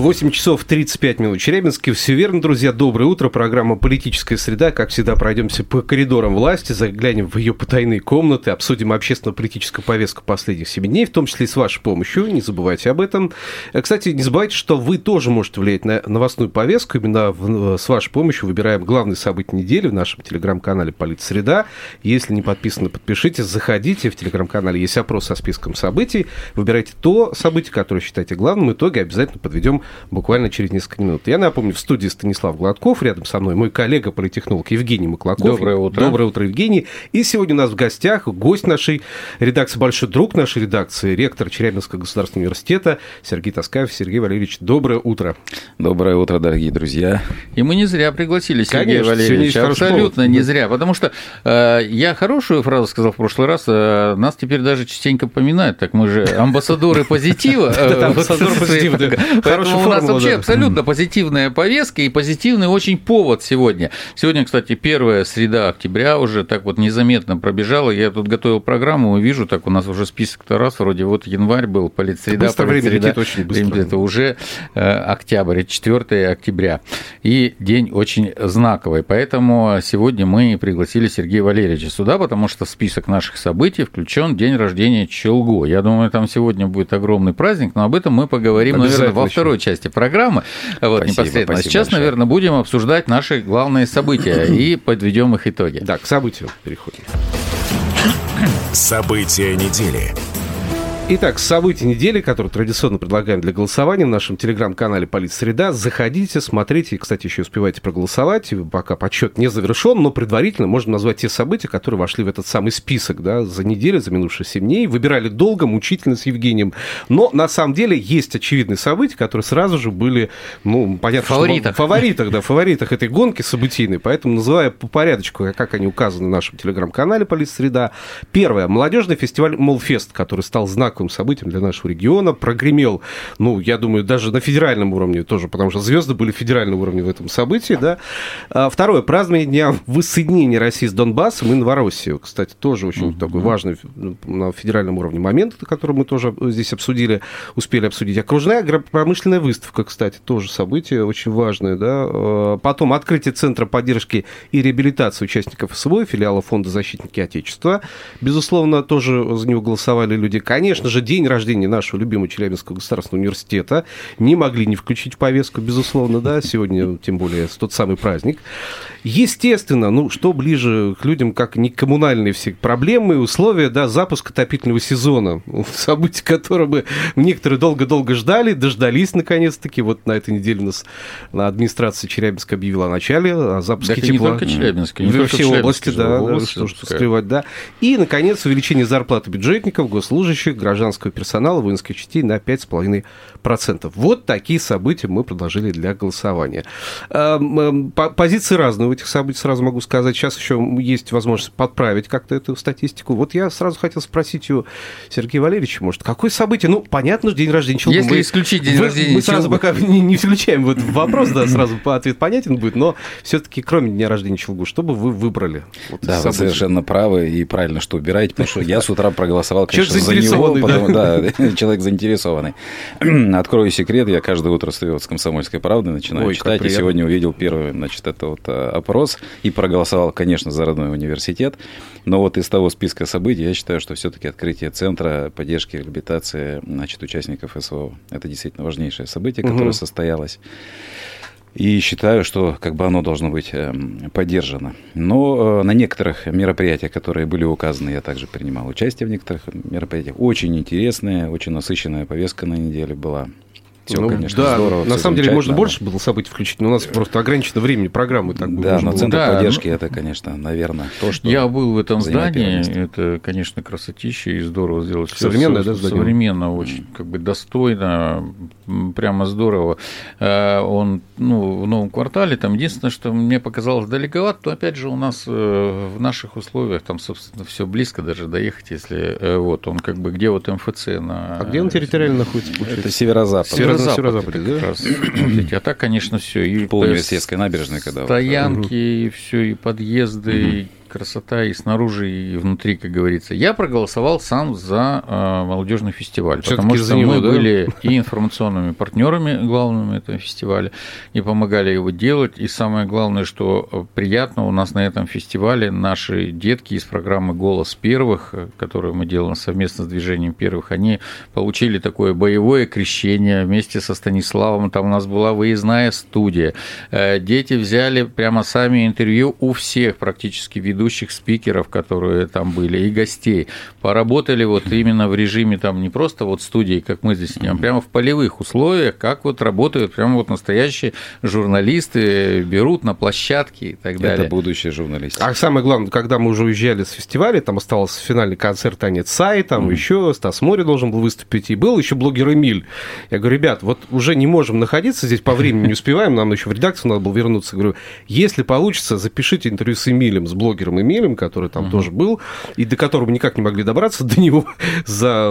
8 часов 35 минут. Челябинске. Все верно, друзья. Доброе утро. Программа «Политическая среда». Как всегда, пройдемся по коридорам власти, заглянем в ее потайные комнаты, обсудим общественно-политическую повестку последних 7 дней, в том числе и с вашей помощью. Не забывайте об этом. Э, кстати, не забывайте, что вы тоже можете влиять на новостную повестку. Именно в, с вашей помощью выбираем главные события недели в нашем телеграм-канале «Политсреда». Если не подписаны, подпишитесь, заходите. В телеграм-канале есть опрос со списком событий. Выбирайте то событие, которое считаете главным. В итоге обязательно подведем буквально через несколько минут. Я напомню, в студии Станислав Гладков, рядом со мной мой коллега, политехнолог Евгений Маклаков. Доброе утро. Доброе утро, Евгений. И сегодня у нас в гостях гость нашей редакции, большой друг нашей редакции, ректор Челябинского государственного университета Сергей Таскаев. Сергей Валерьевич, доброе утро. Доброе утро, дорогие друзья. И мы не зря пригласили Сергея Конечно, Валерьевича. Абсолютно не зря. Потому что э, я хорошую фразу сказал в прошлый раз. Э, нас теперь даже частенько поминают. Так мы же амбассадоры позитива. Амбассадоры позитива. Поэтому у нас вообще абсолютно позитивная повестка и позитивный очень повод сегодня. Сегодня, кстати, первая среда октября уже так вот незаметно пробежала. Я тут готовил программу и вижу, так у нас уже список-то раз, вроде вот январь был, политсреда, быстро политсреда. Время очень быстро. Это уже э, октябрь, 4 октября. И день очень знаковый. Поэтому сегодня мы пригласили Сергея Валерьевича сюда, потому что в список наших событий включен день рождения Челго. Я думаю, там сегодня будет огромный праздник, но об этом мы поговорим, наверное, во второй части программы. Вот, спасибо, непосредственно. Спасибо Сейчас, большое. наверное, будем обсуждать наши главные события и подведем их итоги. Да, к событию переходим. События недели. Итак, события недели, которые традиционно предлагаем для голосования в нашем телеграм-канале «Политсреда». Заходите, смотрите. И, кстати, еще успевайте проголосовать. Пока подсчет не завершен, но предварительно можно назвать те события, которые вошли в этот самый список да, за неделю, за минувшие 7 дней. Выбирали долго, мучительно с Евгением. Но на самом деле есть очевидные события, которые сразу же были, ну, понятно, фаворитах. что... Фаворитах. да, фаворитах этой гонки событийной. Поэтому называя по порядочку, как они указаны в нашем телеграм-канале «Политсреда». Первое. Молодежный фестиваль «Молфест», который стал знаком знаковым событием для нашего региона. Прогремел, ну, я думаю, даже на федеральном уровне тоже, потому что звезды были федерального уровня в этом событии, да. А, второе, празднование Дня воссоединения России с Донбассом и Новороссией. Кстати, тоже очень mm-hmm. такой важный на федеральном уровне момент, который мы тоже здесь обсудили, успели обсудить. Окружная промышленная выставка, кстати, тоже событие очень важное, да. А, потом открытие Центра поддержки и реабилитации участников СВО, филиала Фонда защитники Отечества. Безусловно, тоже за него голосовали люди. Конечно, конечно же, день рождения нашего любимого Челябинского государственного университета. Не могли не включить в повестку, безусловно, да, сегодня, тем более, тот самый праздник. Естественно, ну, что ближе к людям, как не коммунальные все проблемы и условия, да, запуск отопительного сезона, события которого мы некоторые долго-долго ждали, дождались, наконец-таки. Вот на этой неделе нас на администрации Челябинска объявила о начале, о запуске так тепла. не только Челябинска, не только все области, да, область, что, что скрывать, да. И, наконец, увеличение зарплаты бюджетников, госслужащих, граждан гражданского персонала воинских частей на 5,5%. Вот такие события мы предложили для голосования. Эм, эм, позиции разные этих событий, сразу могу сказать. Сейчас еще есть возможность подправить как-то эту статистику. Вот я сразу хотел спросить у Сергея Валерьевича, может, какое событие? Ну, понятно, день рождения Челгу. Если мы, исключить день вы, рождения Мы сразу пока не, не включаем вот вопрос, да, сразу ответ понятен будет, но все-таки кроме дня рождения Челгу, что бы вы выбрали? Вот да, вы совершенно правы и правильно, что убираете, потому что я с утра проголосовал, конечно, за него, да, человек заинтересованный. Открою секрет, я каждое утро с «Комсомольской правды», начинаю Ой, читать, и сегодня увидел первый, значит, это вот э, опрос, и проголосовал, конечно, за родной университет, но вот из того списка событий я считаю, что все-таки открытие Центра поддержки и реабилитации, значит, участников СВО, это действительно важнейшее событие, которое угу. состоялось. И считаю, что как бы оно должно быть эм, поддержано. Но э, на некоторых мероприятиях, которые были указаны, я также принимал участие в некоторых мероприятиях. Очень интересная, очень насыщенная повестка на неделе была. Все, ну, конечно, да, здорово. На самом деле, можно больше было событий включить, но у нас просто ограничено времени программы. Так да, но центр да, поддержки ну, это, конечно, наверное, то, что Я был в этом здании, это, конечно, красотища и здорово сделать. Современное, да, здание? Современно, очень как бы достойно, прямо здорово. Э, он, ну, в новом квартале, там единственное, что мне показалось далековато, то опять же у нас э, в наших условиях там, собственно, все близко даже доехать, если э, вот он как бы где вот МФЦ на. А где он территориально находится? Это северо-запад. Северо-запад. Северо-запад да? раз. А так, конечно, все и по университетской набережной, когда стоянки, и все и подъезды, и красота и снаружи, и внутри, как говорится. Я проголосовал сам за э, молодежный фестиваль, потому что него, мы да? были и информационными партнерами главными этого фестиваля, и помогали его делать. И самое главное, что приятно, у нас на этом фестивале наши детки из программы «Голос первых», которую мы делаем совместно с движением первых, они получили такое боевое крещение вместе со Станиславом. Там у нас была выездная студия. Э, дети взяли прямо сами интервью у всех практически ведущих ведущих спикеров, которые там были, и гостей. Поработали вот именно в режиме там не просто вот студии, как мы здесь а прямо в полевых условиях, как вот работают прямо вот настоящие журналисты, берут на площадке и так далее. Это будущие журналисты. А самое главное, когда мы уже уезжали с фестиваля, там остался финальный концерт Танец Сай, там mm. еще Стас Море должен был выступить, и был еще блогер Эмиль. Я говорю, ребят, вот уже не можем находиться здесь по времени, не успеваем, нам еще в редакцию надо было вернуться. говорю, если получится, запишите интервью с Эмилем, с блогером Питером Эмилем, который там угу. тоже был, и до которого никак не могли добраться до него за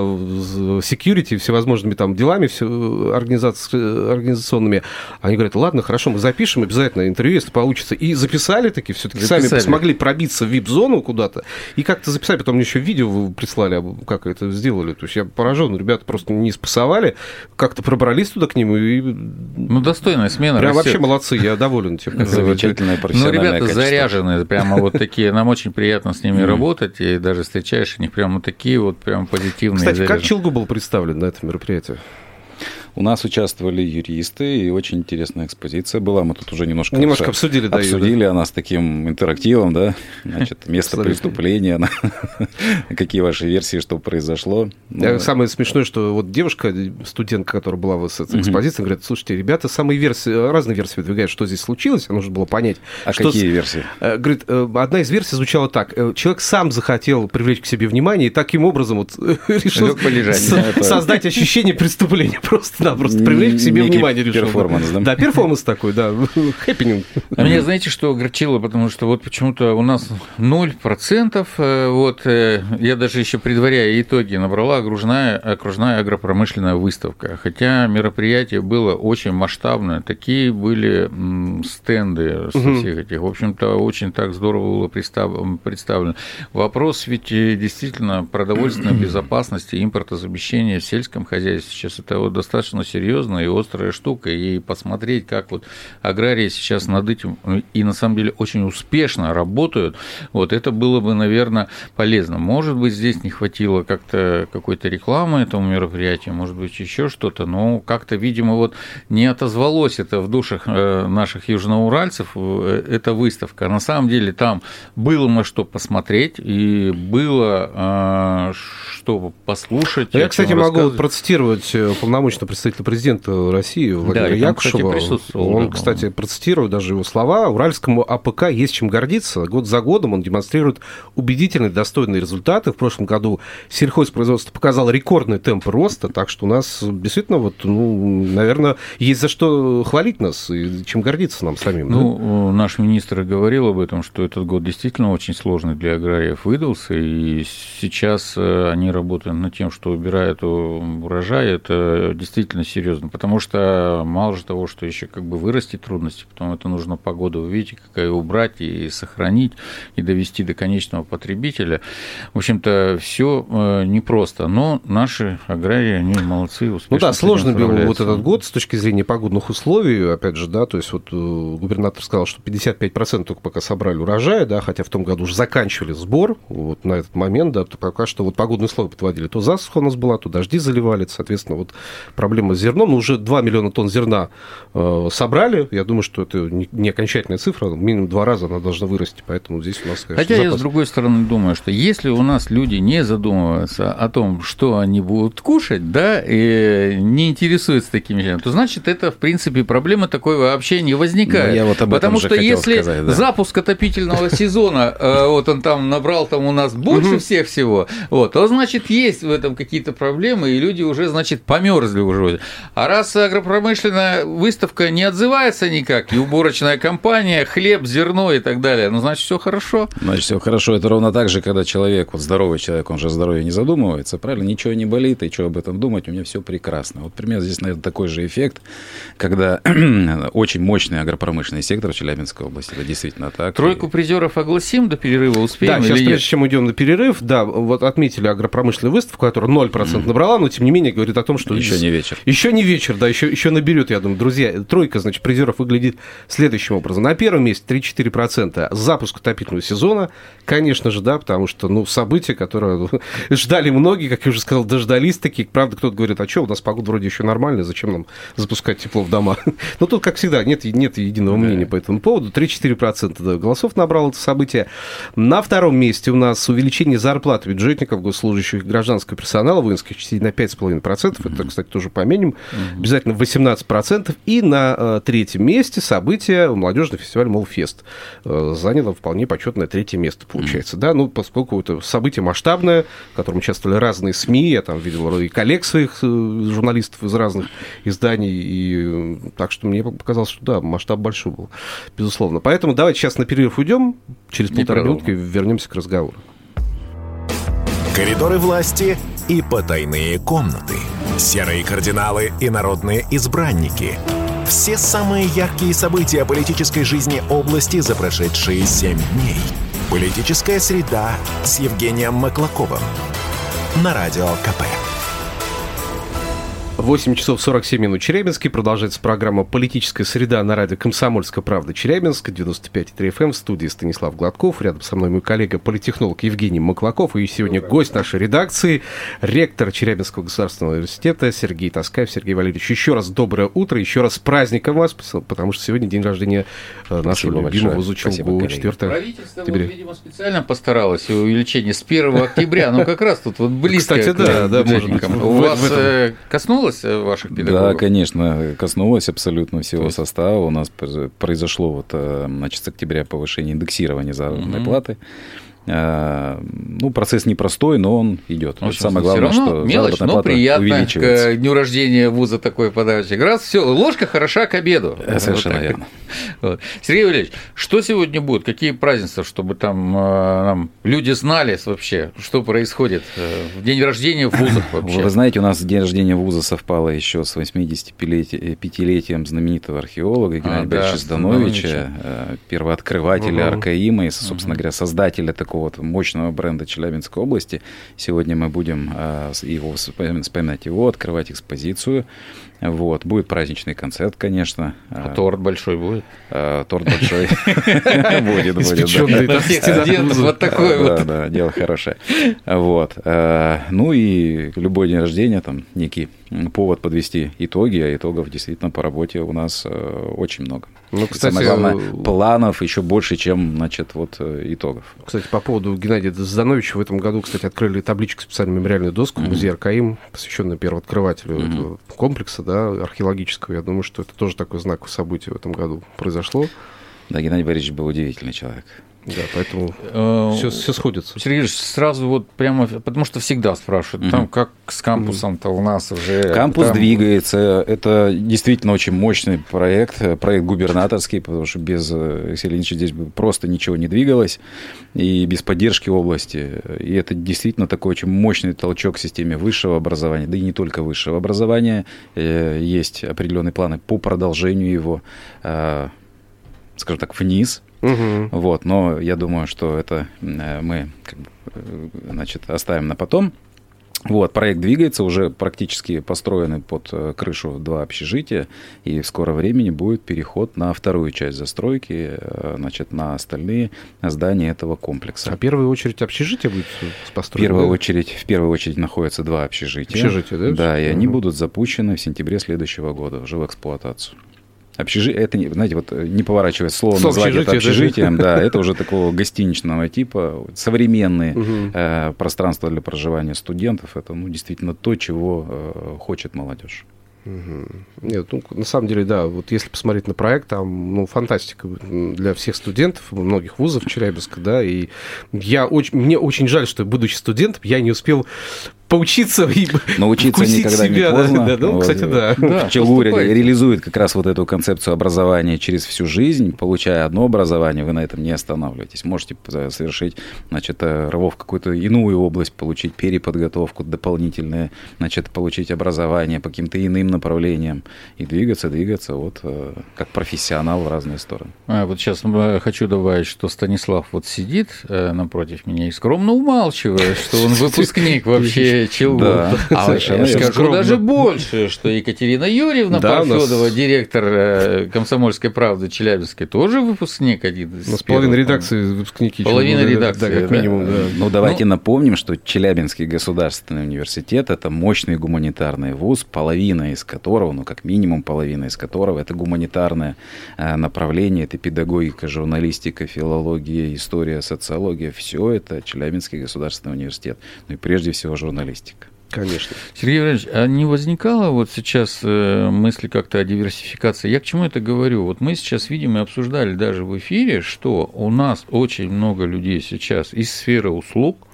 security, всевозможными там делами все, организационными. Они говорят, ладно, хорошо, мы запишем обязательно интервью, если получится. И записали таки, все-таки сами смогли пробиться в вип-зону куда-то, и как-то записали, потом мне еще видео прислали, как это сделали. То есть я поражен, ребята просто не спасовали, как-то пробрались туда к нему. И... Ну, достойная смена. Прям растет. вообще молодцы, я доволен тем. Замечательная профессиональная Ну, ребята заряженные, прямо вот такие нам очень приятно с ними mm. работать, и даже встречаешь, они прямо такие вот прям позитивные. Кстати, как Челгу был представлен на этом мероприятии? У нас участвовали юристы, и очень интересная экспозиция была. Мы тут уже немножко, немножко обсудили, да, обсудили да. она с таким интерактивом, да, значит, место преступления, какие ваши версии, что произошло. Ну, самое смешное, что вот девушка, студентка, которая была в экспозиции, говорит, слушайте, ребята, самые версии, разные версии выдвигают, что здесь случилось, а нужно было понять. А какие версии? Э, говорит, э, одна из версий звучала так, э, человек сам захотел привлечь к себе внимание, и таким образом вот решил создать ощущение преступления просто да, просто привлечь к себе внимание решил. Перформанс, да? Да, перформанс такой, да, хэппенинг. А меня, знаете, что огорчило, потому что вот почему-то у нас 0%, э, вот э, я даже еще предваряя итоги набрала окружная, окружная агропромышленная выставка, хотя мероприятие было очень масштабное, такие были стенды со всех этих, в общем-то, очень так здорово было представлено. Вопрос ведь э, действительно продовольственной безопасности, импортозамещения в сельском хозяйстве сейчас это вот достаточно достаточно серьезная и острая штука, и посмотреть, как вот аграрии сейчас над этим и на самом деле очень успешно работают, вот это было бы, наверное, полезно. Может быть, здесь не хватило как-то какой-то рекламы этому мероприятию, может быть, еще что-то, но как-то, видимо, вот не отозвалось это в душах э, наших южноуральцев, э, эта выставка. На самом деле там было на что посмотреть, и было э, что послушать. Я, кстати, могу процитировать полномочного представителя представителя президента России Владимира да, Якушева. Кстати, он, да, кстати, процитировал даже его слова. Уральскому АПК есть чем гордиться. Год за годом он демонстрирует убедительные, достойные результаты. В прошлом году сельхозпроизводство показало рекордный темп роста, так что у нас действительно, вот, ну, наверное, есть за что хвалить нас и чем гордиться нам самим. Ну, да? наш министр говорил об этом, что этот год действительно очень сложный для аграриев выдался, и сейчас э, они работают над тем, что убирают урожай. Это действительно действительно серьезно, потому что мало же того, что еще как бы вырасти трудности, потом это нужно погоду увидеть, какая убрать и сохранить, и довести до конечного потребителя. В общем-то, все э, непросто, но наши аграрии, они молодцы, успешно Ну да, сложно был вот этот год с точки зрения погодных условий, опять же, да, то есть вот э, губернатор сказал, что 55% только пока собрали урожая, да, хотя в том году уже заканчивали сбор, вот на этот момент, да, то пока что вот погодные условия подводили, то засуха у нас была, то дожди заливали, соответственно, вот проблема проблема с зерном. Ну, уже 2 миллиона тонн зерна э, собрали. Я думаю, что это не окончательная цифра. Минимум два раза она должна вырасти. Поэтому здесь у нас, конечно, Хотя запас. я, с другой стороны, думаю, что если у нас люди не задумываются о том, что они будут кушать, да, и не интересуются такими вещами, то значит, это, в принципе, проблемы такой вообще не возникает. Ну, я вот об Потому что если сказать, да. запуск отопительного сезона, э, вот он там набрал там у нас больше всех всего, вот, то значит, есть в этом какие-то проблемы, и люди уже, значит, померзли уже. А раз агропромышленная выставка не отзывается никак, и уборочная компания, хлеб, зерно и так далее, ну, значит, все хорошо. Значит, все хорошо. Это ровно так же, когда человек, вот здоровый человек, он же о здоровье не задумывается, правильно? Ничего не болит, и что об этом думать, у меня все прекрасно. Вот примерно здесь, наверное, такой же эффект, когда очень мощный агропромышленный сектор в Челябинской области, это действительно так. Тройку призеров огласим до перерыва, успеем Да, сейчас, прежде чем уйдем на перерыв, да, вот отметили агропромышленную выставку, которая 0% mm. набрала, но тем не менее говорит о том, что... Еще не вечер. Еще не вечер, да, еще, еще наберет, я думаю. Друзья, тройка, значит, призеров выглядит следующим образом. На первом месте 3-4% запуск отопительного сезона, конечно же, да, потому что, ну, событие, которое ждали многие, как я уже сказал, дождались такие. Правда, кто-то говорит, а что, у нас погода вроде еще нормальная, зачем нам запускать тепло в дома? Но тут, как всегда, нет, нет единого мнения по этому поводу. 3-4% голосов набрало это событие. На втором месте у нас увеличение зарплат бюджетников, госслужащих гражданского персонала воинских частей на 5,5%. Это, кстати, тоже поменим. Обязательно 18%. И на э, третьем месте событие молодежный фестиваль Молфест. Э, заняло вполне почетное третье место, получается. Да, ну, поскольку это событие масштабное, в котором участвовали разные СМИ, я там видел и коллег своих э, журналистов из разных изданий, и так что мне показалось, что да, масштаб большой был, безусловно. Поэтому давайте сейчас на перерыв уйдем, через полтора минутки вернемся к разговору. Коридоры власти и потайные комнаты. Серые кардиналы и народные избранники. Все самые яркие события политической жизни области за прошедшие семь дней. Политическая среда с Евгением Маклаковым. На Радио КП. 8 часов 47 минут Челябинске. Продолжается программа «Политическая среда» на радио «Комсомольская правда» Челябинск, 95,3 FM. Эм. В студии Станислав Гладков. Рядом со мной мой коллега, политехнолог Евгений Маклаков. И сегодня гость нашей редакции, ректор Челябинского государственного университета Сергей Таскаев. Сергей Валерьевич, еще раз доброе утро, еще раз с праздником вас, потому что сегодня день рождения э, нашего Спасибо любимого Зучелгу, 4 Правительство, вот, видимо, специально постаралось увеличение с 1 октября. Ну, как раз тут вот близко Кстати, да, да, может быть. У вас э, коснулось коснулось э, ваших педагогов? Да, конечно, коснулось абсолютно всего есть... состава. У нас произошло вот, э, значит, с октября повышение индексирования заработной угу. платы. А, ну, процесс непростой, но он идет. Вот самое главное, что мелочь, но приятно к дню рождения вуза такой подарочек. Раз, все, ложка хороша к обеду. Э, совершенно вот верно. Вот. Сергей Валерьевич, что сегодня будет? Какие празднества, чтобы там э, нам люди знали вообще, что происходит э, в день рождения в вузах вообще? Вы знаете, у нас день рождения вуза совпало еще с 85-летием знаменитого археолога Геннадия а, Борисовича да, Здановича, первооткрывателя угу. Аркаима и, собственно угу. говоря, создателя такого такого вот мощного бренда Челябинской области. Сегодня мы будем а, его вспоминать его, открывать экспозицию. Вот. Будет праздничный концерт, конечно. А, а торт большой будет? А, торт большой будет, будет. Всех студентов вот такой вот. Да, да, дело хорошее. Вот. Ну и любой день рождения, там, некий повод подвести итоги, а итогов действительно по работе у нас э, очень много. Ну, кстати, Самое главное, э, планов еще больше, чем, значит, вот э, итогов. Кстати, по поводу Геннадия Здановича, в этом году, кстати, открыли табличку, специальную мемориальную доску mm-hmm. музея РКИМ, посвященную первооткрывателю mm-hmm. этого комплекса, да, археологического. Я думаю, что это тоже такое знаковое событие в этом году произошло. Да, Геннадий Борисович был удивительный человек. Да, поэтому все, э, все сходится. Сергей Ильич, сразу вот прямо, потому что всегда спрашивают, там как с кампусом-то у нас уже... Кампус там... двигается, это действительно очень мощный проект, проект губернаторский, потому что без Алексея Леонидовича здесь бы просто ничего не двигалось, и без поддержки области. И это действительно такой очень мощный толчок в системе высшего образования, да и не только высшего образования. Э, есть определенные планы по продолжению его, э, скажем так, вниз, Угу. Вот, но я думаю, что это э, мы как бы, э, значит, оставим на потом. Вот, проект двигается, уже практически построены под э, крышу два общежития, и в скором времени будет переход на вторую часть застройки, значит, на остальные здания этого комплекса. А в первую очередь общежитие будет построено? В первую, очередь, в первую очередь находятся два общежития. Общежития, да? Да, и угу. они будут запущены в сентябре следующего года уже в эксплуатацию. Общежитие, это, знаете, вот не поворачивая слово, слово назвать это общежитием, да, это уже такого гостиничного типа, современные э, пространства для проживания студентов, это, ну, действительно то, чего э, хочет молодежь. Нет, ну, на самом деле, да, вот если посмотреть на проект, там, ну, фантастика для всех студентов, многих вузов Челябинска, да, и я очень, мне очень жаль, что, будучи студентом, я не успел поучиться и Научиться никогда себя, не поздно. Да, да, ну, кстати, да. да ЧГУ реализует как раз вот эту концепцию образования через всю жизнь. Получая одно образование, вы на этом не останавливаетесь. Можете совершить, значит, э, рывок в какую-то иную область, получить переподготовку дополнительное, значит, получить образование по каким-то иным направлениям и двигаться, двигаться вот э, как профессионал в разные стороны. А, вот сейчас э, хочу добавить, что Станислав вот сидит напротив меня и скромно умалчивает, что он выпускник вообще ЧЛУ. Да, а я скажу скромно. даже больше, что Екатерина Юрьевна да, Парфедова, нас... директор э, «Комсомольской правды» Челябинской, тоже выпускник один из У нас половина редакции выпускники. Половина редакции, да, как минимум. Да. Да. Ну, давайте ну, напомним, что Челябинский государственный университет – это мощный гуманитарный вуз, половина из которого, ну, как минимум половина из которого – это гуманитарное э, направление, это педагогика, журналистика, филология, история, социология. Все это Челябинский государственный университет. Ну и прежде всего журналистика журналистика. Конечно. Сергей Валерьевич, а не возникало вот сейчас э, мысли как-то о диверсификации? Я к чему это говорю? Вот мы сейчас видим и обсуждали даже в эфире, что у нас очень много людей сейчас из сферы услуг,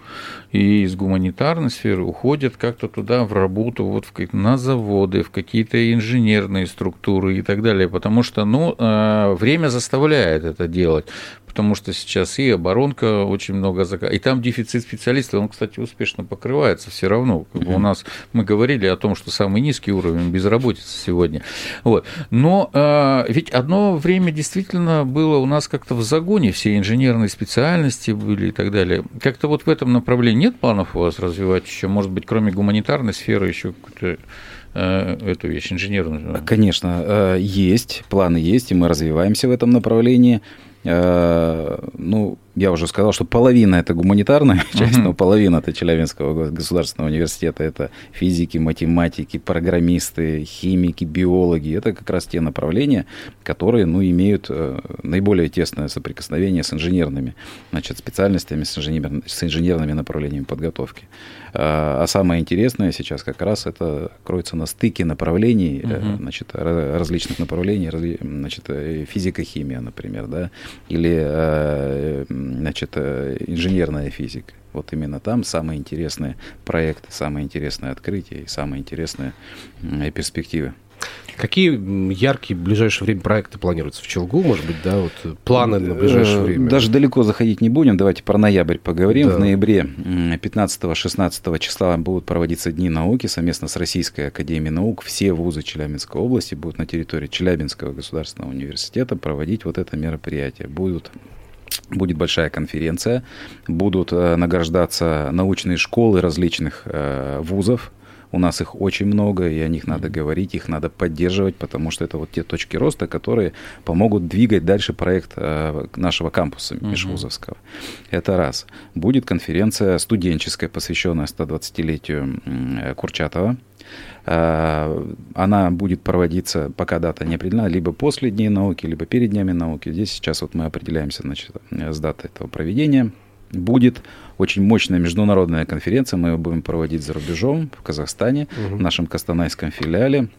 и из гуманитарной сферы уходят как-то туда в работу, вот в, на заводы, в какие-то инженерные структуры и так далее, потому что ну, э, время заставляет это делать потому что сейчас и оборонка очень много заказов, и там дефицит специалистов, он, кстати, успешно покрывается все равно. Как бы у нас мы говорили о том, что самый низкий уровень безработицы сегодня. Вот. Но э, ведь одно время действительно было у нас как-то в загоне, все инженерные специальности были и так далее. Как-то вот в этом направлении нет планов у вас развивать еще, может быть, кроме гуманитарной сферы, еще какую-то э, эту вещь инженерную? Конечно, э, есть, планы есть, и мы развиваемся в этом направлении. Э, ну, я уже сказал, что половина это гуманитарная часть, но половина это Челябинского государственного университета, это физики, математики, программисты, химики, биологи. Это как раз те направления, которые ну, имеют э, наиболее тесное соприкосновение с инженерными значит, специальностями, с, инженер, с инженерными направлениями подготовки. А, а самое интересное сейчас как раз это кроется на стыке направлений, uh-huh. значит, различных направлений, значит, физика-химия, например, да, или значит, э, инженерная физика. Вот именно там самые интересные проекты, самые интересные открытия и самые интересные перспективы. Какие яркие в ближайшее время проекты планируются в Челгу, может быть, да, вот планы на ближайшее э, время? Даже далеко заходить не будем, давайте про ноябрь поговорим. Да. В ноябре 15-16 числа будут проводиться Дни науки совместно с Российской Академией Наук. Все вузы Челябинской области будут на территории Челябинского государственного университета проводить вот это мероприятие. Будут Будет большая конференция, будут э, награждаться научные школы различных э, вузов. У нас их очень много, и о них надо говорить, их надо поддерживать, потому что это вот те точки роста, которые помогут двигать дальше проект э, нашего кампуса межвузовского. Это раз. Будет конференция студенческая, посвященная 120-летию Курчатова. Э, она будет проводиться, пока дата не определена, либо после Дней науки, либо перед Днями науки. Здесь сейчас вот мы определяемся значит, с датой этого проведения. Будет очень мощная международная конференция, мы ее будем проводить за рубежом, в Казахстане, угу. в нашем Костанайском филиале.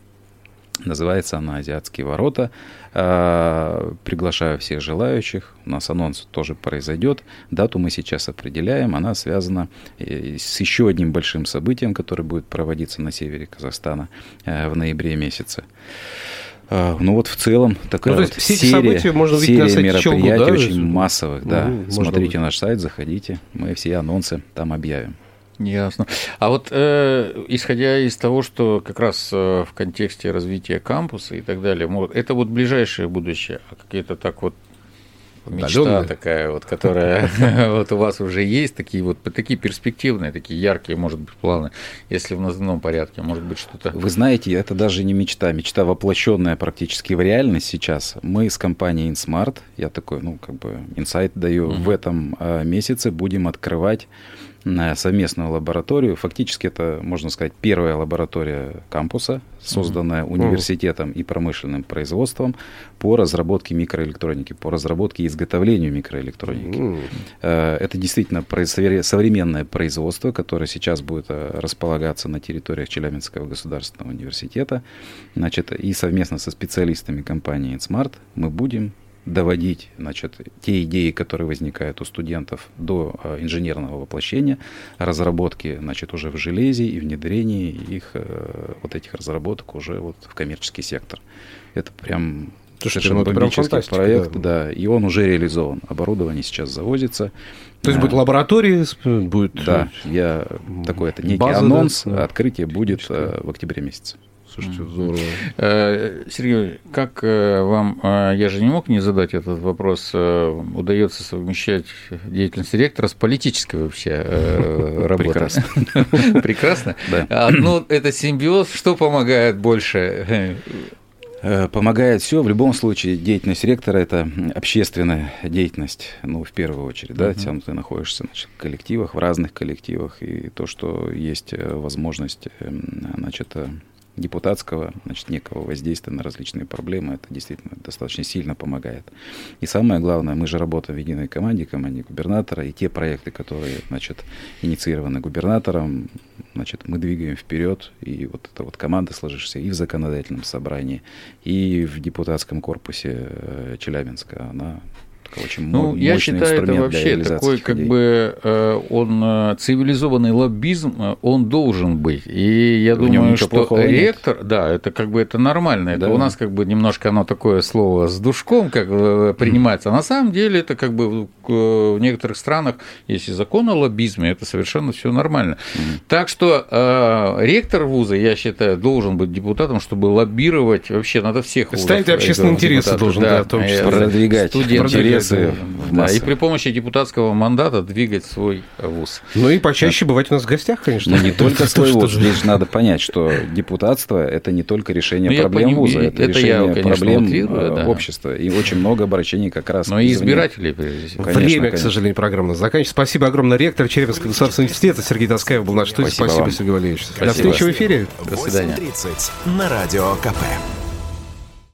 Называется она «Азиатские ворота». А, приглашаю всех желающих. У нас анонс тоже произойдет. Дату мы сейчас определяем. Она связана э, с еще одним большим событием, которое будет проводиться на севере Казахстана э, в ноябре месяце. А, ну вот в целом такая ну, вот все серия, события можно серия на сайте мероприятий Челгу, да? очень массовых. Да. Ну, Смотрите наш сайт, заходите, мы все анонсы там объявим. Ясно. А вот э, исходя из того, что как раз э, в контексте развития кампуса и так далее, это вот ближайшее будущее, а какие-то так вот мечта такая вот, которая вот у вас уже есть, такие вот такие перспективные, такие яркие, может быть, планы, если в наземном порядке, может быть, что-то... Вы знаете, это даже не мечта, мечта воплощенная практически в реальность сейчас. Мы с компанией InSmart, я такой, ну, как бы, инсайт даю, в этом а, месяце будем открывать совместную лабораторию. Фактически это, можно сказать, первая лаборатория кампуса, созданная mm-hmm. университетом и промышленным производством по разработке микроэлектроники, по разработке и изготовлению микроэлектроники. Mm-hmm. Это действительно современное производство, которое сейчас будет э, располагаться на территориях Челябинского государственного университета. Значит, и совместно со специалистами компании InSmart мы будем доводить значит, те идеи, которые возникают у студентов, до э, инженерного воплощения, разработки значит, уже в железе и внедрении их, э, вот этих разработок уже вот в коммерческий сектор. Это прям Слушайте, совершенно ну, это проект, да. да, и он уже реализован. Оборудование сейчас завозится. То есть будет лаборатория, будет... Да, я такой, это некий база, анонс, да? открытие будет э, в октябре месяце. Слушайте, здорово. Э, Сергей, как э, вам, э, я же не мог не задать этот вопрос, удается совмещать деятельность ректора с политической вообще работой? Прекрасно. Прекрасно? Да. Одно – это симбиоз, что помогает больше? Помогает все. В любом случае, деятельность ректора – это общественная деятельность, ну, в первую очередь, да, uh-huh. там ты находишься значит, в коллективах, в разных коллективах, и то, что есть возможность, значит, депутатского, значит, некого воздействия на различные проблемы, это действительно достаточно сильно помогает. И самое главное, мы же работаем в единой команде, команде губернатора, и те проекты, которые, значит, инициированы губернатором, значит, мы двигаем вперед, и вот эта вот команда, сложившаяся и в законодательном собрании, и в депутатском корпусе э, Челябинска, она очень ну, я считаю, это вообще такой, как идей. бы, э, он э, цивилизованный лоббизм, э, он должен быть. И я В думаю, что ректор, нет. да, это как бы это нормально. Да. Это у нас как бы немножко оно такое слово с душком как принимается. А на самом деле это как бы в некоторых странах есть и закон о лоббизме, это совершенно все нормально. Так что э, ректор вуза, я считаю, должен быть депутатом, чтобы лоббировать вообще надо всех вузов. Ставить общественные интересы должен, да, да, продвигать. Студенты, интересы в да, и при помощи депутатского мандата двигать свой вуз. Ну и почаще да. бывать у нас в гостях, конечно. Но не только свой вуз. Здесь надо понять, что депутатство – это не только решение ну, проблем вуза, это, это решение я, конечно, проблем утрирую, да. общества. И очень много обращений как раз Но и избирателей, прежде всего. Конечно, Время, конечно. к сожалению, программа заканчивается. Спасибо огромное. Ректор Череповского государственного университета Сергей Таскаев был наш студии. Спасибо, Спасибо Сергей Валерьевич. Спасибо. До встречи в эфире. До свидания. на Радио КП.